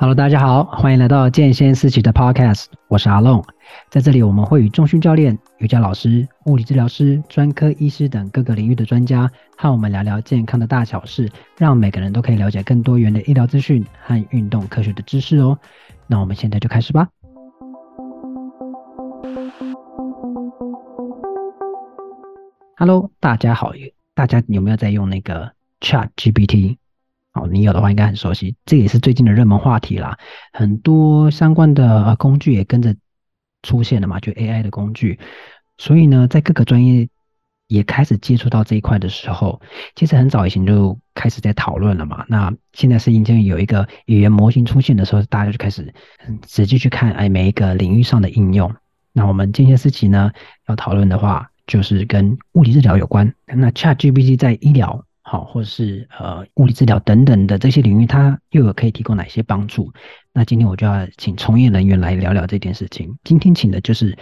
Hello，大家好，欢迎来到健先思齐的 Podcast，我是阿龙。在这里，我们会与中训教练、瑜伽老师、物理治疗师、专科医师等各个领域的专家，和我们聊聊健康的大小事，让每个人都可以了解更多元的医疗资讯和运动科学的知识哦。那我们现在就开始吧。Hello，大家好，大家有没有在用那个 ChatGPT？哦，你有的话应该很熟悉，这也是最近的热门话题啦。很多相关的工具也跟着出现了嘛，就 AI 的工具。所以呢，在各个专业也开始接触到这一块的时候，其实很早以前就开始在讨论了嘛。那现在是已经有一个语言模型出现的时候，大家就开始仔细去看哎每一个领域上的应用。那我们健先思齐呢要讨论的话，就是跟物理治疗有关。那 ChatGPT 在医疗。好，或是呃物理治疗等等的这些领域，它又有可以提供哪些帮助？那今天我就要请从业人员来聊聊这件事情。今天请的就是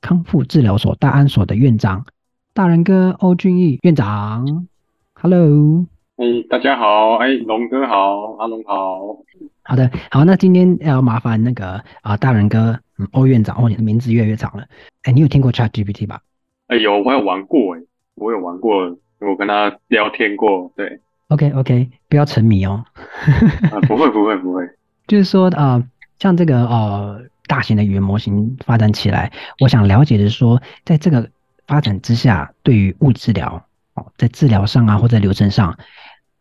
康复治疗所大安所的院长大仁哥欧俊义院长。Hello，哎，大家好，哎，龙哥好，阿龙好。好的，好，那今天要麻烦那个啊、呃、大仁哥，嗯，欧院长，哦，你的名字越来越长了。哎，你有听过 ChatGPT 吧？哎有，我有玩过，哎，我有玩过。我跟他聊天过，对，OK OK，不要沉迷哦。啊，不会不会不会，就是说啊、呃，像这个呃大型的语言模型发展起来，我想了解的是说，在这个发展之下，对于物治疗哦，在治疗上啊或者流程上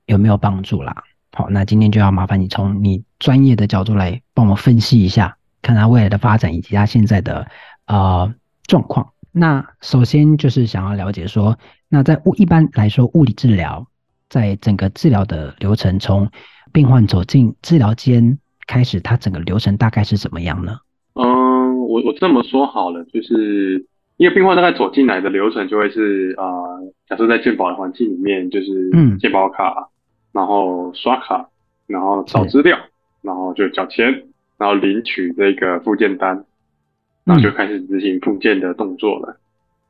有没有帮助啦？好，那今天就要麻烦你从你专业的角度来帮我分析一下，看他未来的发展以及他现在的呃状况。那首先就是想要了解说，那在物一般来说，物理治疗在整个治疗的流程，从病患走进治疗间开始，它整个流程大概是怎么样呢？嗯，我我这么说好了，就是因为病患大概走进来的流程就会是啊、呃，假设在健保的环境里面，就是嗯，健保卡，然后刷卡，然后找资料，然后就缴钱，然后领取这个附件单。那就开始执行复健的动作了。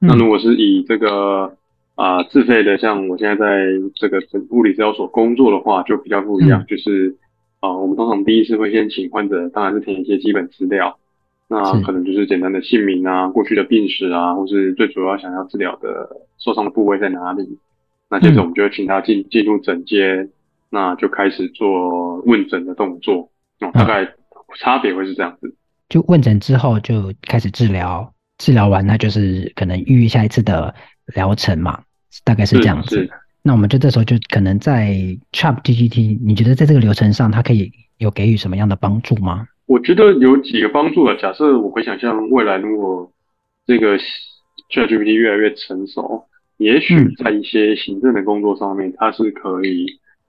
嗯、那如果是以这个啊、呃、自费的，像我现在在这个物理治疗所工作的话，就比较不一样。嗯、就是啊、呃，我们通常第一次会先请患者，当然是填一些基本资料。那可能就是简单的姓名啊、过去的病史啊，或是最主要想要治疗的受伤的部位在哪里。那接着我们就会请他进进入诊间，那就开始做问诊的动作。哦，大概差别会是这样子。就问诊之后就开始治疗，治疗完那就是可能预约下一次的疗程嘛，大概是这样子。那我们就这时候就可能在 ChatGPT，你觉得在这个流程上它可以有给予什么样的帮助吗？我觉得有几个帮助了。假设我回想像未来如果这个 ChatGPT 越来越成熟，也许在一些行政的工作上面，它是可以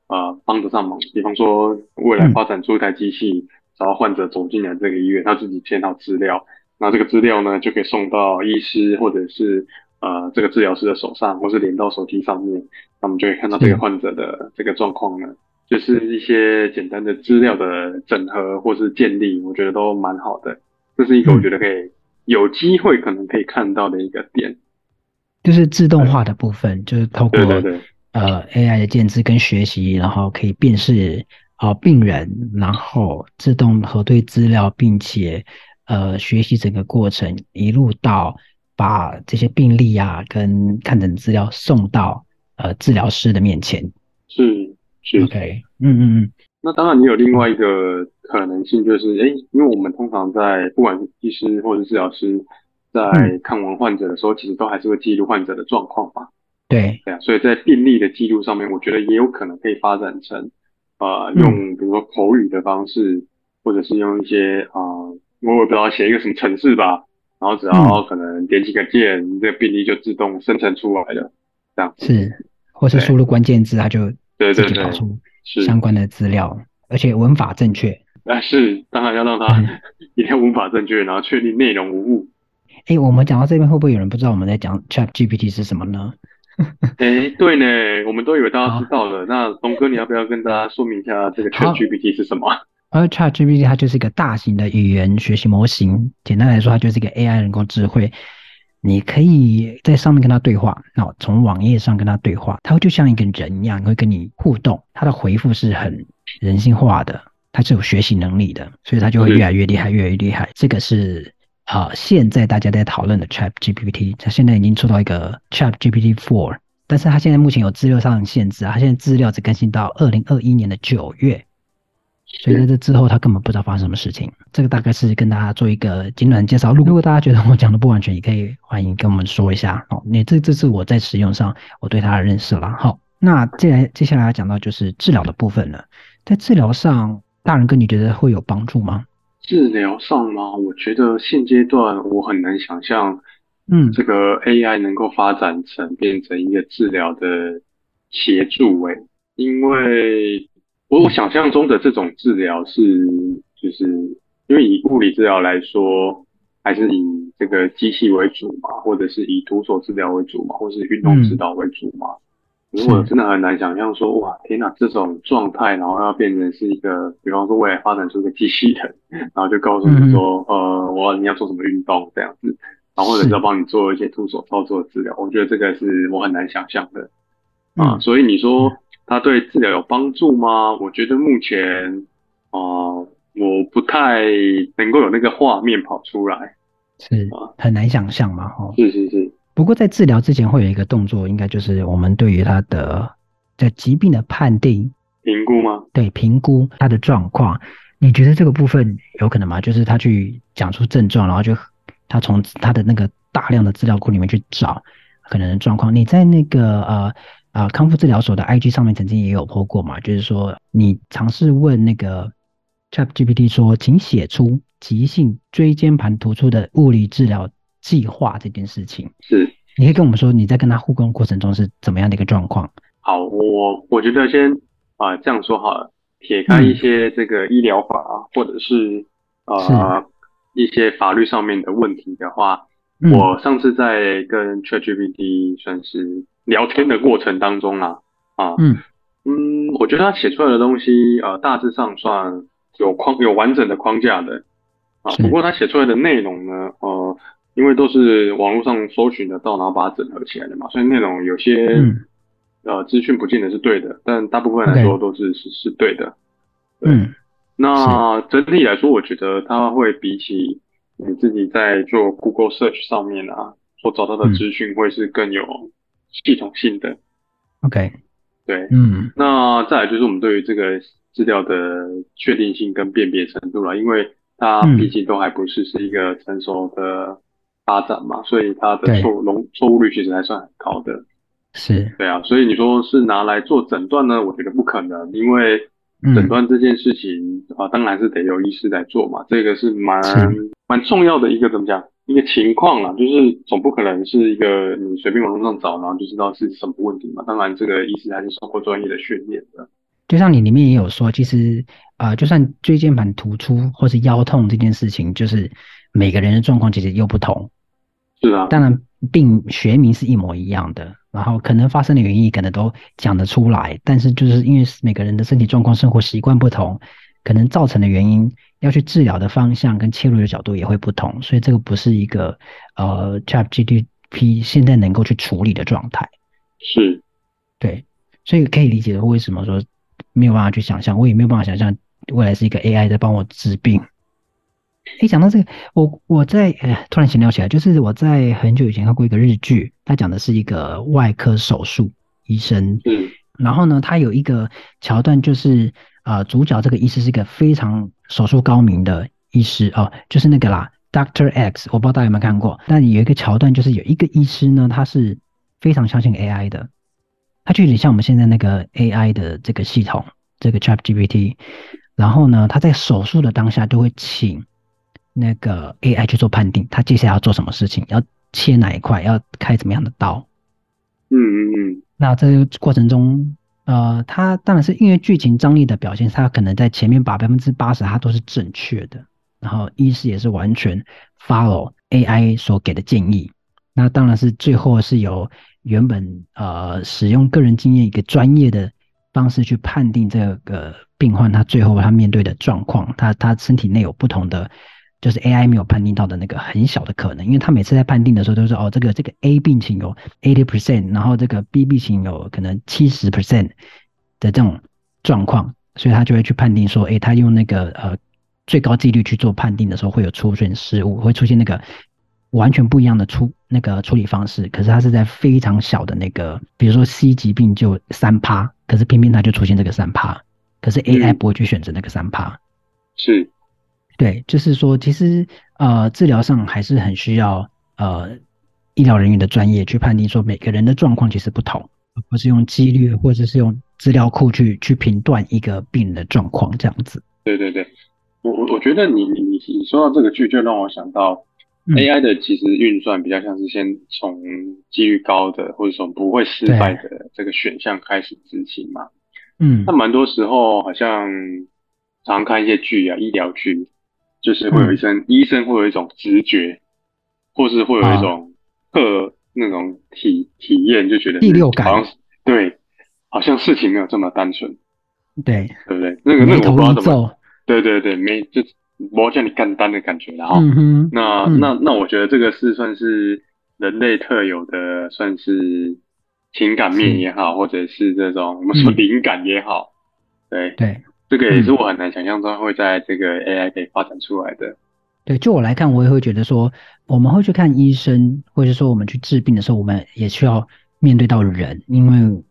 啊帮得上忙。比方说未来发展出一台机器。找到患者走进来这个医院，他自己填好资料，那这个资料呢就可以送到医师或者是呃这个治疗师的手上，或是连到手机上面，那我们就可以看到这个患者的这个状况呢，就是一些简单的资料的整合或是建立，我觉得都蛮好的。这是一个我觉得可以有机会可能可以看到的一个点，就是自动化的部分，就是透过对对对。呃 AI 的建置跟学习，然后可以辨识。好，病人，然后自动核对资料，并且呃学习整个过程，一路到把这些病例啊跟看诊资料送到呃治疗师的面前。是是，OK，嗯嗯嗯。那当然，你有另外一个可能性，就是诶，因为我们通常在不管是医师或者是治疗师在看完患者的时候，嗯、其实都还是会记录患者的状况嘛。对对啊，所以在病例的记录上面，我觉得也有可能可以发展成。呃，用比如说口语的方式，嗯、或者是用一些啊、呃，我也不知道写一个什么程式吧，然后只要可能点几个键，嗯、这个病例就自动生成出来了，这样是，或是输入关键字，它就自己跑出相关的资料，而且文法正确。啊，是，当然要让它 一定要文法正确，然后确定内容无误。哎、欸，我们讲到这边，会不会有人不知道我们在讲 ChatGPT 是什么呢？哎、欸，对呢，我们都以为大家知道了。那龙哥，你要不要跟大家说明一下这个 ChatGPT 是什么？而 ChatGPT 它就是一个大型的语言学习模型，简单来说，它就是一个 AI 人工智慧。你可以在上面跟它对话，那从网页上跟它对话，它会就像一个人一样，会跟你互动。它的回复是很人性化的。它是有学习能力的，所以它就会越来越厉害，越来越厉害。这个是啊、现在大家在讨论的 Chat GPT，它现在已经出到一个 Chat GPT Four，但是它现在目前有资料上限制啊，它现在资料只更新到二零二一年的九月。所以在这之后，他根本不知道发生什么事情。这个大概是跟大家做一个简短介绍。如果大家觉得我讲的不完全，也可以欢迎跟我们说一下哦。那这这是我在使用上我对它的认识了。好，那接下来接下来要讲到就是治疗的部分了。在治疗上，大人哥你觉得会有帮助吗？治疗上吗？我觉得现阶段我很难想象，嗯，这个 AI 能够发展成变成一个治疗的协助诶，因为。我我想象中的这种治疗是，就是因为以物理治疗来说，还是以这个机器为主嘛，或者是以徒手治疗为主嘛，或是运动指导为主嘛。如、嗯、果真的很难想象说，哇，天哪，这种状态，然后要变成是一个，比方说未来发展出一个机器人，然后就告诉你说，嗯、呃，我你要做什么运动这样子，然后或者是要帮你做一些徒手操作的治疗。我觉得这个是我很难想象的啊、嗯，所以你说。它对治疗有帮助吗？我觉得目前，啊、呃，我不太能够有那个画面跑出来，是啊，很难想象嘛，哈。是是是。不过在治疗之前会有一个动作，应该就是我们对于他的在疾病的判定、评估吗？对，评估他的状况。你觉得这个部分有可能吗？就是他去讲出症状，然后就他从他的那个大量的资料库里面去找可能的状况。你在那个呃。啊、呃，康复治疗所的 IG 上面曾经也有 po 过嘛，就是说你尝试问那个 ChatGPT 说，请写出急性椎间盘突出的物理治疗计划这件事情。是，你可以跟我们说你在跟他互动过程中是怎么样的一个状况？好，我我觉得先啊、呃、这样说好了，撇开一些这个医疗法、嗯、或者是呃是一些法律上面的问题的话，嗯、我上次在跟 ChatGPT 算是。聊天的过程当中啊，啊，嗯嗯，我觉得他写出来的东西，呃，大致上算有框有完整的框架的，啊，不过他写出来的内容呢，呃，因为都是网络上搜寻得到，然后把它整合起来的嘛，所以内容有些，嗯、呃，资讯不见得是对的，但大部分来说都是是.是对的。对，嗯，那整体来说，我觉得它会比起你自己在做 Google Search 上面啊所找到的资讯，会是更有。系统性的，OK，对，嗯，那再来就是我们对于这个资料的确定性跟辨别程度了，因为它毕竟都还不是是一个成熟的发展嘛，嗯、所以它的错误错误率其实还算很高的，是，对啊，所以你说是拿来做诊断呢？我觉得不可能，因为诊断这件事情、嗯、啊，当然是得由医师来做嘛，这个是蛮蛮重要的一个怎么讲？一个情况啦，就是总不可能是一个你随便网络上找，然后就知道是什么问题嘛。当然，这个医师还是受过专业的训练的。就像你里面也有说，其实啊、呃，就算椎间盘突出或是腰痛这件事情，就是每个人的状况其实又不同。是啊。当然，病学名是一模一样的，然后可能发生的原因可能都讲得出来，但是就是因为每个人的身体状况、生活习惯不同。可能造成的原因，要去治疗的方向跟切入的角度也会不同，所以这个不是一个呃 ChatGPT 现在能够去处理的状态。是，对，所以可以理解为什么说没有办法去想象，我也没有办法想象未来是一个 AI 在帮我治病。诶，讲到这个，我我在呃突然闲聊起来，就是我在很久以前看过一个日剧，它讲的是一个外科手术医生，嗯，然后呢，他有一个桥段就是。啊、呃，主角这个医师是一个非常手术高明的医师哦，就是那个啦，Doctor X，我不知道大家有没有看过。但有一个桥段，就是有一个医师呢，他是非常相信 AI 的，他就有点像我们现在那个 AI 的这个系统，这个 ChatGPT。然后呢，他在手术的当下就会请那个 AI 去做判定，他接下来要做什么事情，要切哪一块，要开怎么样的刀。嗯嗯嗯。那这个过程中。呃，他当然是因为剧情张力的表现，他可能在前面把百分之八十他都是正确的，然后医师也是完全 follow AI 所给的建议。那当然是最后是由原本呃使用个人经验一个专业的方式去判定这个病患他最后他面对的状况，他他身体内有不同的。就是 AI 没有判定到的那个很小的可能，因为他每次在判定的时候都是说哦，这个这个 A 病情有 eighty percent，然后这个 B 病情有可能七十 percent 的这种状况，所以他就会去判定说，诶，他用那个呃最高几率去做判定的时候，会有出现失误，会出现那个完全不一样的处那个处理方式。可是他是在非常小的那个，比如说 C 疾病就三趴，可是偏偏他就出现这个三趴，可是 AI 不会去选择那个三趴。嗯。是，对，就是说，其实呃治疗上还是很需要呃医疗人员的专业去判定说每个人的状况其实不同。不是用几率，或者是用资料库去去评断一个病人的状况，这样子。对对对，我我我觉得你你你你说到这个剧，就让我想到 AI 的其实运算比较像是先从几率高的，或者说不会失败的这个选项开始执行嘛。嗯，那蛮多时候好像常看一些剧啊，医疗剧，就是会有一生、嗯、医生会有一种直觉，或是会有一种特。那种体体验就觉得第六感，好像对，好像事情没有这么单纯，对。对不对？那个那个我不知道怎么，对对对，没就我叫你干单的感觉，然后、嗯、那、嗯、那那我觉得这个是算是人类特有的，算是情感面也好，或者是这种我们说灵感也好，对对，这个也是我很难想象中会在这个 AI 可以发展出来的。对，就我来看，我也会觉得说，我们会去看医生，或者说我们去治病的时候，我们也需要面对到人，因为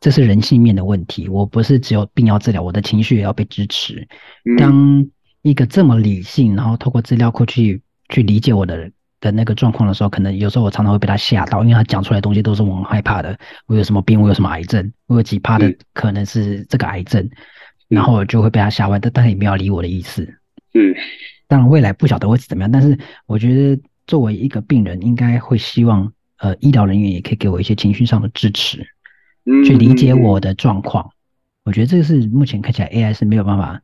这是人性面的问题。我不是只有病要治疗，我的情绪也要被支持。当一个这么理性，然后透过资料库去去理解我的的那个状况的时候，可能有时候我常常会被他吓到，因为他讲出来的东西都是我很害怕的。我有什么病？我有什么癌症？我有几趴的可能是这个癌症，然后我就会被他吓歪，但但也没有理我的意思。嗯。当然，未来不晓得会是怎么样，但是我觉得作为一个病人，应该会希望，呃，医疗人员也可以给我一些情绪上的支持，去理解我的状况。我觉得这个是目前看起来 AI 是没有办法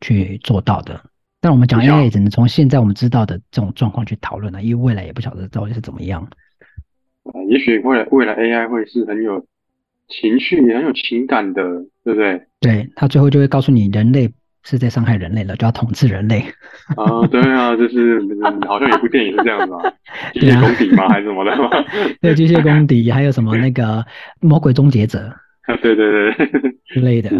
去做到的。但我们讲 AI 只能从现在我们知道的这种状况去讨论了，因为未来也不晓得到底是怎么样。也许未来未来 AI 会是很有情绪、很有情感的，对不对？对，他最后就会告诉你人类。是在伤害人类了，就要统治人类啊！对啊，就是好像有部电影是这样子啊，机械公敌吗？还是什么的吗？对，机械公敌，还有什么那个 魔鬼终结者？对对对，之类的。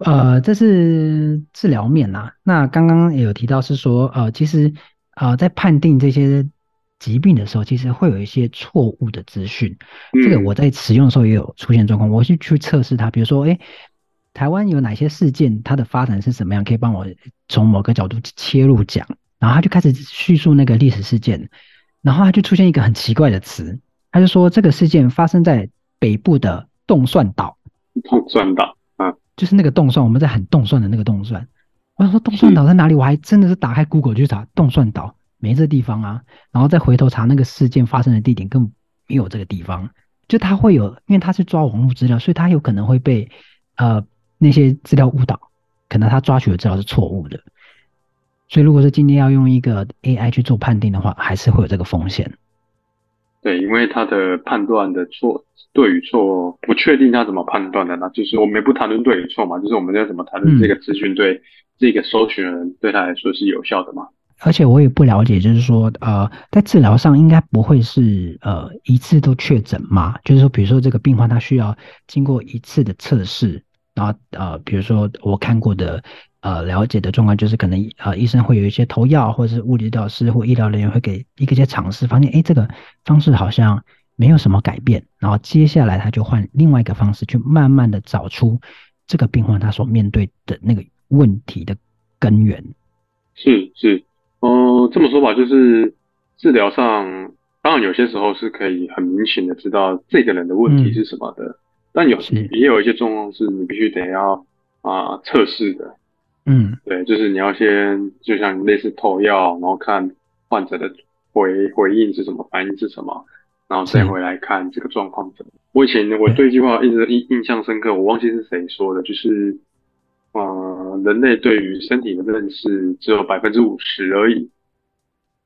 呃，这是治疗面啊。那刚刚也有提到是说，呃，其实呃，在判定这些疾病的时候，其实会有一些错误的资讯。这个我在使用的时候也有出现状况，我去去测试它，比如说，哎。台湾有哪些事件？它的发展是什么样？可以帮我从某个角度切入讲。然后他就开始叙述那个历史事件，然后他就出现一个很奇怪的词，他就说这个事件发生在北部的洞蒜岛。洞蒜岛，啊，就是那个洞蒜，我们在喊洞蒜的那个洞蒜。我想说洞蒜岛在哪里？我还真的是打开 Google 去查洞蒜岛，没这地方啊。然后再回头查那个事件发生的地点，更没有这个地方。就他会有，因为他是抓网络资料，所以他有可能会被呃。那些资料误导，可能他抓取的资料是错误的，所以如果说今天要用一个 AI 去做判定的话，还是会有这个风险。对，因为他的判断的错对与错不确定，他怎么判断的呢？就是我们也不谈论对与错嘛，就是我们要怎么谈论这个资讯对这个搜寻人对他来说是有效的嘛？而且我也不了解，就是说呃，在治疗上应该不会是呃一次都确诊嘛？就是说，比如说这个病患他需要经过一次的测试。然后呃，比如说我看过的呃了解的状况，就是可能呃医生会有一些投药，或者是物理治疗师或医疗人员会给一个些尝试，发现哎这个方式好像没有什么改变，然后接下来他就换另外一个方式，去慢慢的找出这个病患他所面对的那个问题的根源。是是，嗯、呃，这么说吧，就是治疗上当然有些时候是可以很明显的知道这个人的问题是什么的。嗯但有也有一些状况是你必须得要啊测试的，嗯，对，就是你要先就像类似投药，然后看患者的回回应是什么，反应是什么，然后再回来看这个状况怎么。我以前我对。一句话一直印印象深刻，我忘记是谁说的，就是啊、呃，人类对于身体的认识只有百分之五十而已。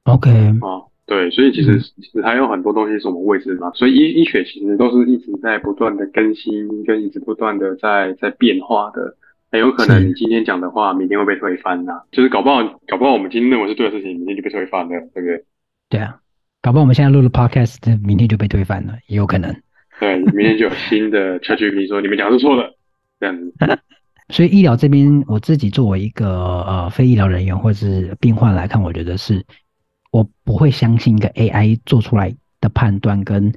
OK 啊。对，所以其实其实还有很多东西是我们未知的嘛，所以医医学其实都是一直在不断的更新，跟一直不断的在在变化的。很有可能你今天讲的话，明天会被推翻呐、啊。就是搞不好搞不好我们今天认为是对的事情，明天就被推翻了，对不对？对啊，搞不好我们现在录了 podcast，明天就被推翻了，也有可能。对，明天就有新的 ChatGPT 说你们讲的是错的。这样子。所以医疗这边，我自己作为一个呃非医疗人员或者是病患来看，我觉得是，我不会相信一个 AI 做出来的判断跟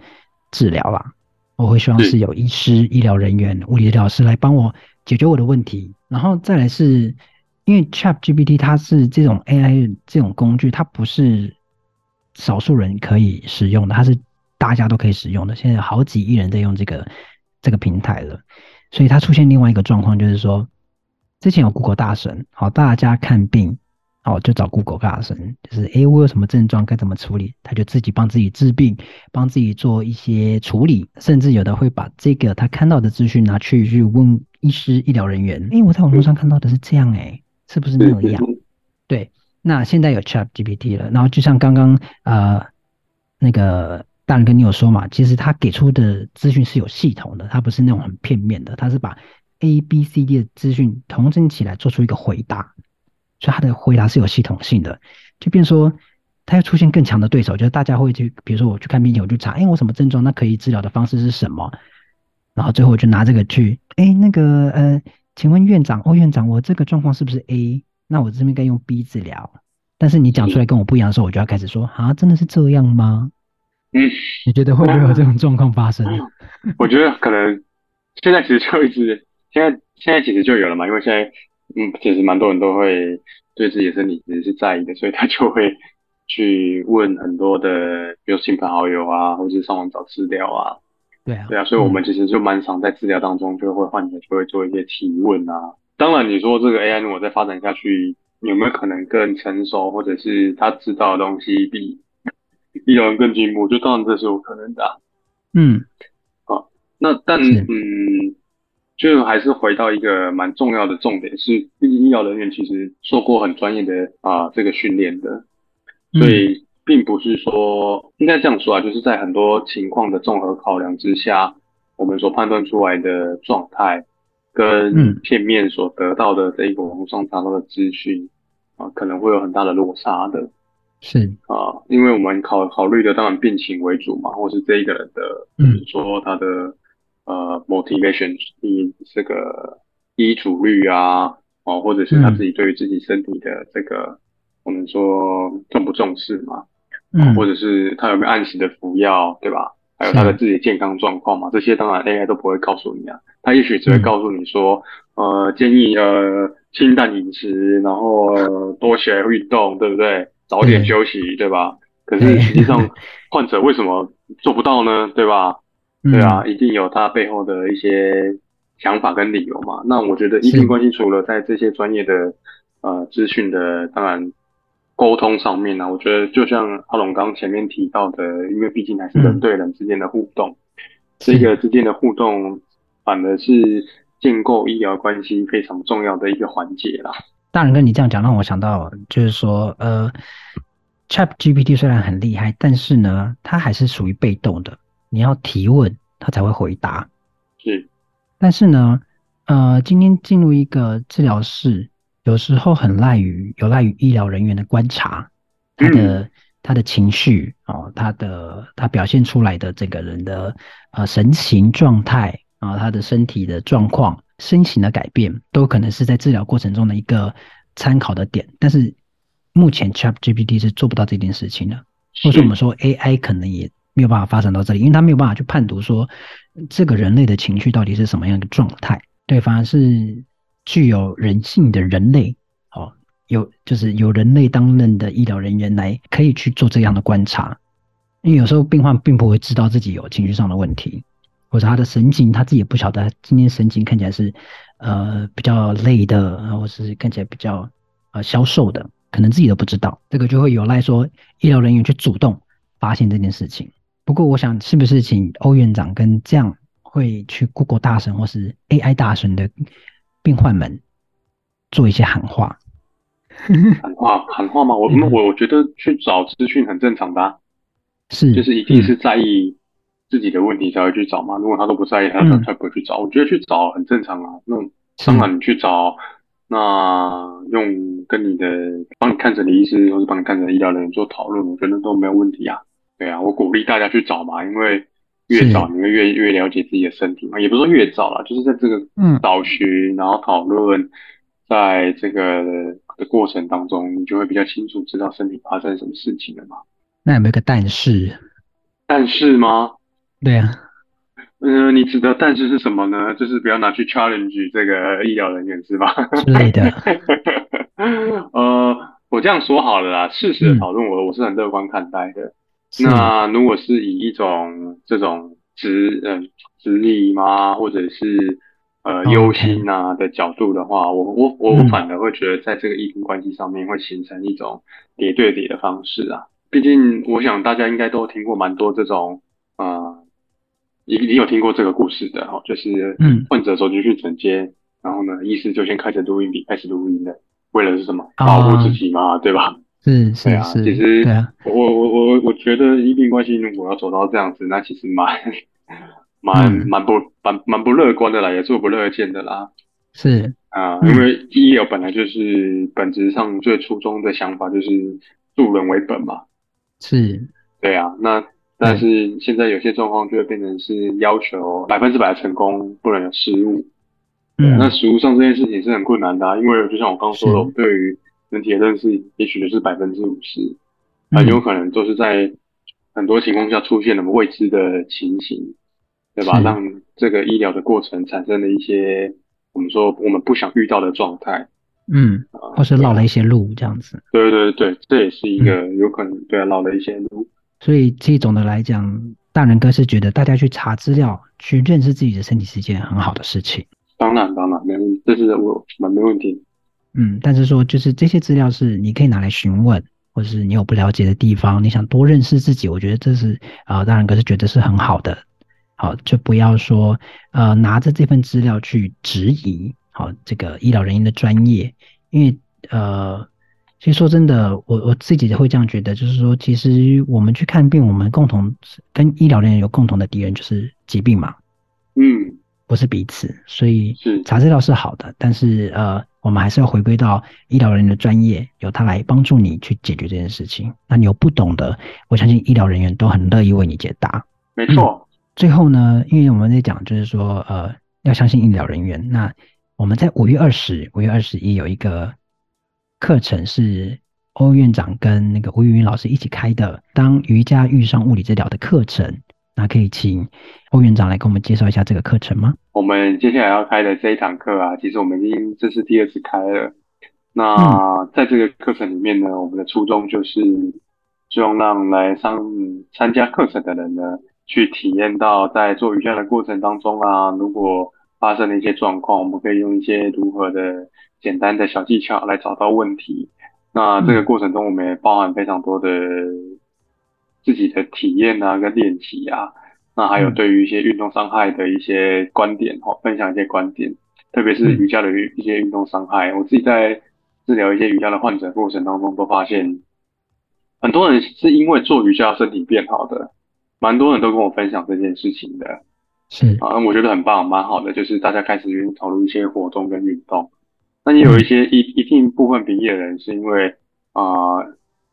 治疗啦。我会希望是有医师、医疗人员、物理治疗师来帮我解决我的问题。然后再来是，因为 ChatGPT 它是这种 AI 这种工具，它不是少数人可以使用的，它是大家都可以使用的。现在有好几亿人在用这个这个平台了。所以它出现另外一个状况，就是说，之前有 Google 大神，好，大家看病，好，就找 Google 大神，就是，诶，我有什么症状，该怎么处理，他就自己帮自己治病，帮自己做一些处理，甚至有的会把这个他看到的资讯拿去去问医师、医疗人员，诶，我在网络上看到的是这样，诶，是不是那样？对，那现在有 ChatGPT 了，然后就像刚刚呃那个。大人跟你有说嘛，其实他给出的资讯是有系统的，他不是那种很片面的，他是把 A、B、C、D 的资讯统整起来做出一个回答，所以他的回答是有系统性的。就变说，他要出现更强的对手，就是大家会去，比如说我去看病，我就查，哎、我什么症状？那可以治疗的方式是什么？然后最后我就拿这个去，哎、那个呃，请问院长，哦，院长，我这个状况是不是 A？那我这边该用 B 治疗？但是你讲出来跟我不一样的时候，我就要开始说，啊，真的是这样吗？嗯，你觉得会不会有这种状况发生？我觉得可能现在其实就一直，现在现在其实就有了嘛，因为现在嗯，其实蛮多人都会对自己的身体其实是在意的，所以他就会去问很多的，比如亲朋好友啊，或者是上网找资料啊。对啊，对啊，所以我们其实就蛮常在治疗当中就会患者就会做一些提问啊。当然，你说这个 AI 如果再发展下去，有没有可能更成熟，或者是他知道的东西比医疗人更进步，就当然这是有可能的啊。嗯，好，那但嗯，就还是回到一个蛮重要的重点是，毕竟医疗人员其实受过很专业的啊这个训练的，所以并不是说应该这样说啊，就是在很多情况的综合考量之下，我们所判断出来的状态跟片面所得到的这一个网络上查到的资讯啊，可能会有很大的落差的。是。啊，因为我们考考虑的当然病情为主嘛，或是这一个人的，比如，说他的呃 motivation，这个医嘱率啊，哦，或者是他自己对于自己身体的这个，嗯、我们说重不重视嘛，嗯，或者是他有没有按时的服药，对吧？还有他的自己的健康状况嘛，这些当然 AI 都不会告诉你啊，他也许只会告诉你说，嗯、呃，建议呃清淡饮食，然后、呃、多起来运动，对不对？早点休息，对，对吧？可是实际上，患者为什么做不到呢？对吧？对啊，一定有他背后的一些想法跟理由嘛。那我觉得医病关系除了在这些专业的呃资讯的当然沟通上面呢，我觉得就像阿龙刚前面提到的，因为毕竟还是人对人之间的互动，这个之间的互动反而是建构医疗关系非常重要的一个环节啦。大人跟你这样讲，让我想到就是说，呃，ChatGPT 虽然很厉害，但是呢，它还是属于被动的。你要提问，它才会回答。是，但是呢，呃，今天进入一个治疗室，有时候很赖于有赖于医疗人员的观察，他的、嗯、他的情绪哦，他的他表现出来的这个人的呃神情状态啊、哦，他的身体的状况。身形的改变都可能是在治疗过程中的一个参考的点，但是目前 ChatGPT 是做不到这件事情的，或者我们说 AI 可能也没有办法发展到这里，因为它没有办法去判读说这个人类的情绪到底是什么样的状态。对，反而是具有人性的人类，哦，有就是有人类担任的医疗人员来可以去做这样的观察，因为有时候病患并不会知道自己有情绪上的问题。或者他的神情，他自己也不晓得，今天神情看起来是，呃，比较累的，或者是看起来比较呃消瘦的，可能自己都不知道。这个就会有赖说医疗人员去主动发现这件事情。不过，我想是不是请欧院长跟这样会去 Google 大神或是 AI 大神的病患们做一些喊话？喊话喊话吗？我我我觉得去找资讯很正常的啊，是就是一定是在意。自己的问题才会去找嘛，如果他都不在意，他他才不会去找。我觉得去找很正常啊。那当然你去找，那用跟你的帮你看诊的医师或是帮你看诊的医疗人员做讨论，我觉得都没有问题啊。对啊，我鼓励大家去找嘛，因为越早你会越越了解自己的身体嘛，也不是说越早啦，就是在这个找寻、嗯、然后讨论，在这个的过程当中，你就会比较清楚知道身体发生什么事情了嘛。那有没有个但是？但是吗？对啊。嗯、呃，你指的但是是什么呢？就是不要拿去 challenge 这个医疗人员是吧？之类的。呃，我这样说好了啦，事实的讨论我、嗯、我是很乐观看待的。那如果是以一种这种质嗯质疑吗，或者是呃忧心啊的角度的话，我我我反而会觉得在这个医病关系上面会形成一种叠对叠的方式啊。毕竟我想大家应该都听过蛮多这种啊。呃你你有听过这个故事的哈？就是嗯，患者走进去诊间，然后呢，医师就先开着录音笔开始录音的，为了是什么？保护自己嘛，对吧？是是啊，其实对啊，我我我我觉得医病关系如果要走到这样子，那其实蛮 蛮蛮不蛮蛮不乐观的啦，也做不乐见的啦。是啊，因为医疗本来就是本质上最初衷的想法就是助人为本嘛。是，对啊，那。但是现在有些状况就会变成是要求百分之百的成功，不能有失误。嗯，那实物上这件事情是很困难的啊，因为就像我刚说的，我们对于人体的认识也许就是百分之五十，很有可能都是在很多情况下出现了未知的情形，对吧？让这个医疗的过程产生了一些我们说我们不想遇到的状态。嗯，或是绕了一些路这样子。对对对，这也是一个有可能对啊，绕了一些路。所以，这总的来讲，大人哥是觉得大家去查资料、去认识自己的身体是一件很好的事情。当然，当然，没问题，这是我蛮没问题。嗯，但是说，就是这些资料是你可以拿来询问，或者是你有不了解的地方，你想多认识自己，我觉得这是啊、呃，大人哥是觉得是很好的。好，就不要说呃拿着这份资料去质疑好这个医疗人员的专业，因为呃。其实说真的，我我自己会这样觉得，就是说，其实我们去看病，我们共同跟医疗人员有共同的敌人，就是疾病嘛。嗯，不是彼此，所以查资料是好的，但是呃，我们还是要回归到医疗人员的专业，由他来帮助你去解决这件事情。那你有不懂的，我相信医疗人员都很乐意为你解答。没错。嗯，最后呢，因为我们在讲，就是说，呃，要相信医疗人员。那我们在五月二十、五月二十一有一个。课程是欧院长跟那个吴云云老师一起开的，当瑜伽遇上物理治疗的课程。那可以请欧院长来给我们介绍一下这个课程吗？我们接下来要开的这一堂课啊，其实我们已经这是第二次开了。那在这个课程里面呢，我们的初衷就是希望让来上参加课程的人呢，去体验到在做瑜伽的过程当中啊，如果发生了一些状况，我们可以用一些如何的。简单的小技巧来找到问题。那这个过程中，我们也包含非常多的自己的体验啊，跟练习啊。那还有对于一些运动伤害的一些观点哈，分享一些观点，特别是瑜伽的一些运动伤害。我自己在治疗一些瑜伽的患者过程当中，都发现很多人是因为做瑜伽身体变好的，蛮多人都跟我分享这件事情的。是啊，我觉得很棒，蛮好的，就是大家开始愿意投入一些活动跟运动。那也有一些一一定部分比例的人，是因为啊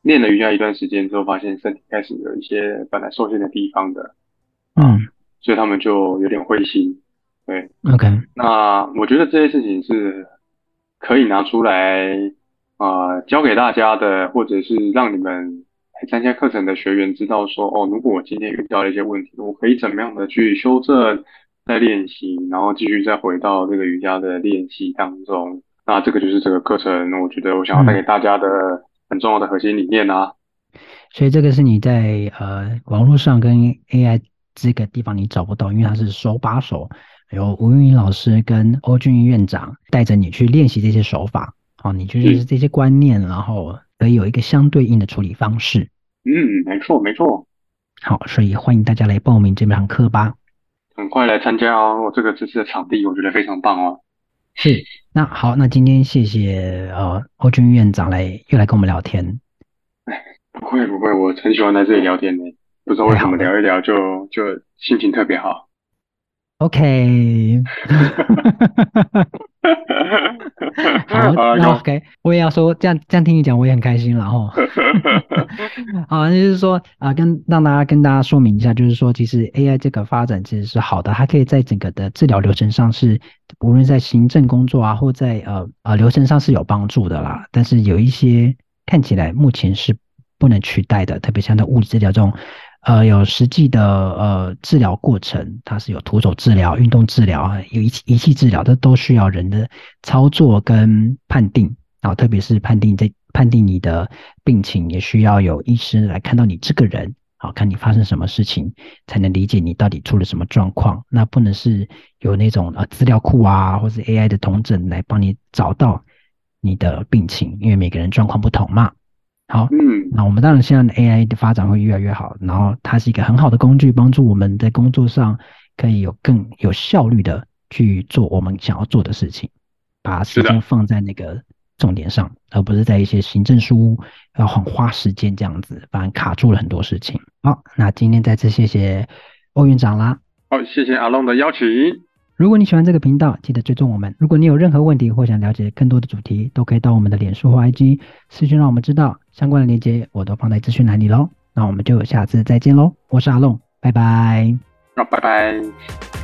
练了瑜伽一段时间之后，发现身体开始有一些本来受限的地方的，嗯，所以他们就有点灰心。对，OK。那我觉得这些事情是可以拿出来啊教给大家的，或者是让你们来参加课程的学员知道说，哦，如果我今天遇到了一些问题，我可以怎么样的去修正、再练习，然后继续再回到这个瑜伽的练习当中。那这个就是这个课程，我觉得我想要带给大家的很重要的核心理念啊。嗯、所以这个是你在呃网络上跟 AI 这个地方你找不到，因为它是手把手，有吴云老师跟欧俊义院长带着你去练习这些手法，好，你就是这些观念，然后可以有一个相对应的处理方式。嗯，没错没错。好，所以欢迎大家来报名这门课吧。很快来参加哦，我这个这次的场地我觉得非常棒哦。是，那好，那今天谢谢呃欧军院长来又来跟我们聊天。哎，不会不会，我很喜欢来这里聊天的，不知道为什么聊一聊就就心情特别好。OK。好，那 OK，我也要说，这样这样听你讲，我也很开心了哈。好，就是说啊、呃，跟让大家跟大家说明一下，就是说，其实 AI 这个发展其实是好的，它可以在整个的治疗流程上是，无论在行政工作啊，或在呃呃流程上是有帮助的啦。但是有一些看起来目前是不能取代的，特别像在物理治疗这种。呃，有实际的呃治疗过程，它是有徒手治疗、运动治疗啊，有仪器仪器治疗，这都需要人的操作跟判定啊，特别是判定这判定你的病情，也需要有医师来看到你这个人，好，看你发生什么事情，才能理解你到底出了什么状况。那不能是有那种呃资料库啊，或是 AI 的同整来帮你找到你的病情，因为每个人状况不同嘛。好，嗯，那我们当然现在的 AI 的发展会越来越好，然后它是一个很好的工具，帮助我们在工作上可以有更有效率的去做我们想要做的事情，把时间放在那个重点上，而不是在一些行政书要很花时间这样子，反而卡住了很多事情。好，那今天再次谢谢欧院长啦。好，谢谢阿龙的邀请。如果你喜欢这个频道，记得追踪我们。如果你有任何问题或想了解更多的主题，都可以到我们的脸书或 IG 私讯让我们知道。相关的链接我都放在资讯栏里喽。那我们就下次再见喽。我是阿龙，拜拜。拜拜。